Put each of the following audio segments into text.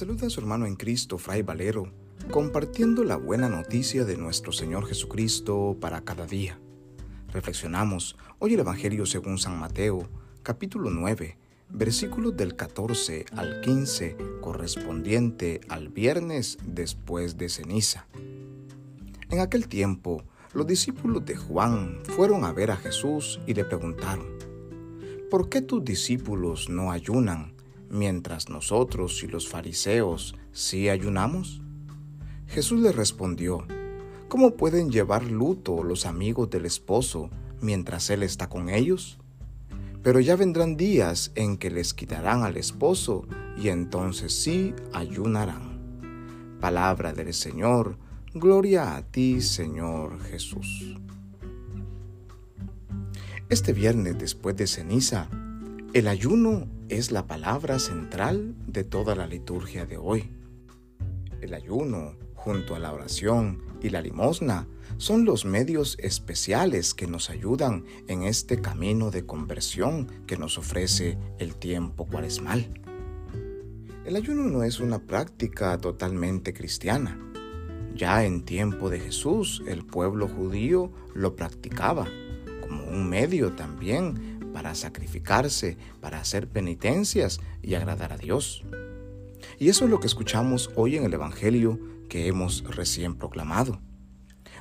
saluda a su hermano en Cristo, Fray Valero, compartiendo la buena noticia de nuestro Señor Jesucristo para cada día. Reflexionamos hoy el Evangelio según San Mateo, capítulo 9, versículos del 14 al 15, correspondiente al viernes después de ceniza. En aquel tiempo, los discípulos de Juan fueron a ver a Jesús y le preguntaron, ¿por qué tus discípulos no ayunan mientras nosotros y los fariseos sí ayunamos? Jesús le respondió, ¿cómo pueden llevar luto los amigos del esposo mientras él está con ellos? Pero ya vendrán días en que les quitarán al esposo y entonces sí ayunarán. Palabra del Señor, gloria a ti Señor Jesús. Este viernes después de ceniza, el ayuno es la palabra central de toda la liturgia de hoy. El ayuno, junto a la oración y la limosna, son los medios especiales que nos ayudan en este camino de conversión que nos ofrece el tiempo cuaresmal. El ayuno no es una práctica totalmente cristiana. Ya en tiempo de Jesús el pueblo judío lo practicaba como un medio también para sacrificarse, para hacer penitencias y agradar a Dios. Y eso es lo que escuchamos hoy en el Evangelio que hemos recién proclamado.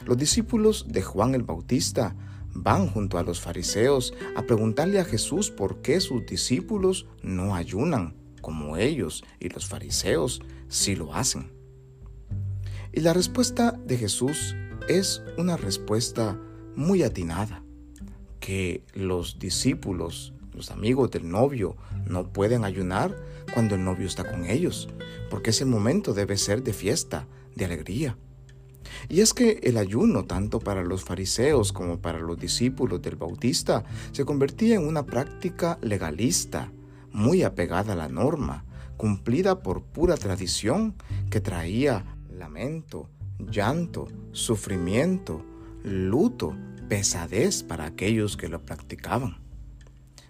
Los discípulos de Juan el Bautista van junto a los fariseos a preguntarle a Jesús por qué sus discípulos no ayunan como ellos y los fariseos sí lo hacen. Y la respuesta de Jesús es una respuesta muy atinada que los discípulos, los amigos del novio, no pueden ayunar cuando el novio está con ellos, porque ese momento debe ser de fiesta, de alegría. Y es que el ayuno, tanto para los fariseos como para los discípulos del Bautista, se convertía en una práctica legalista, muy apegada a la norma, cumplida por pura tradición que traía lamento, llanto, sufrimiento, luto pesadez para aquellos que lo practicaban.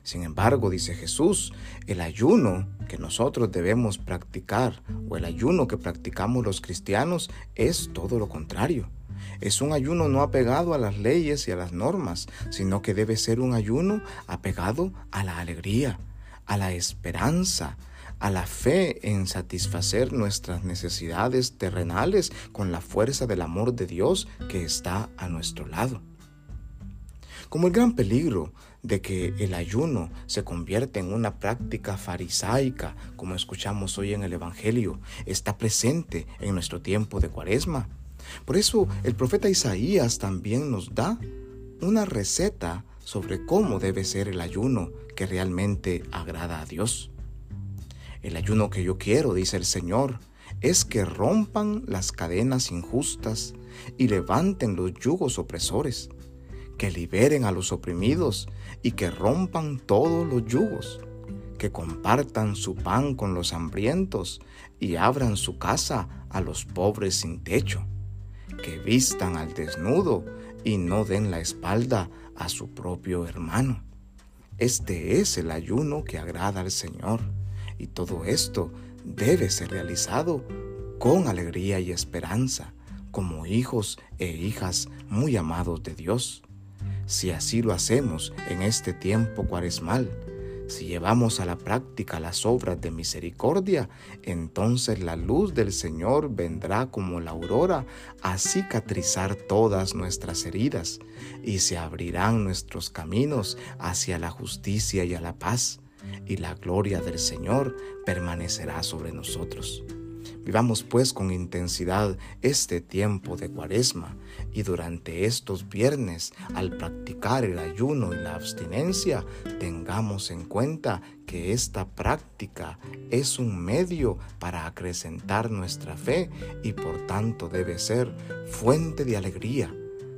Sin embargo, dice Jesús, el ayuno que nosotros debemos practicar o el ayuno que practicamos los cristianos es todo lo contrario. Es un ayuno no apegado a las leyes y a las normas, sino que debe ser un ayuno apegado a la alegría, a la esperanza, a la fe en satisfacer nuestras necesidades terrenales con la fuerza del amor de Dios que está a nuestro lado como el gran peligro de que el ayuno se convierta en una práctica farisaica, como escuchamos hoy en el Evangelio, está presente en nuestro tiempo de cuaresma. Por eso el profeta Isaías también nos da una receta sobre cómo debe ser el ayuno que realmente agrada a Dios. El ayuno que yo quiero, dice el Señor, es que rompan las cadenas injustas y levanten los yugos opresores que liberen a los oprimidos y que rompan todos los yugos, que compartan su pan con los hambrientos y abran su casa a los pobres sin techo, que vistan al desnudo y no den la espalda a su propio hermano. Este es el ayuno que agrada al Señor y todo esto debe ser realizado con alegría y esperanza, como hijos e hijas muy amados de Dios. Si así lo hacemos en este tiempo cuaresmal, si llevamos a la práctica las obras de misericordia, entonces la luz del Señor vendrá como la aurora a cicatrizar todas nuestras heridas y se abrirán nuestros caminos hacia la justicia y a la paz, y la gloria del Señor permanecerá sobre nosotros. Vivamos pues con intensidad este tiempo de cuaresma y durante estos viernes, al practicar el ayuno y la abstinencia, tengamos en cuenta que esta práctica es un medio para acrecentar nuestra fe y por tanto debe ser fuente de alegría,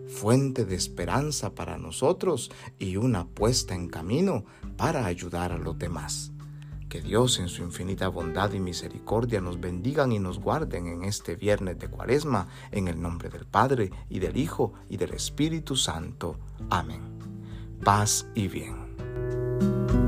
fuente de esperanza para nosotros y una puesta en camino para ayudar a los demás. Que Dios en su infinita bondad y misericordia nos bendigan y nos guarden en este viernes de cuaresma, en el nombre del Padre y del Hijo y del Espíritu Santo. Amén. Paz y bien.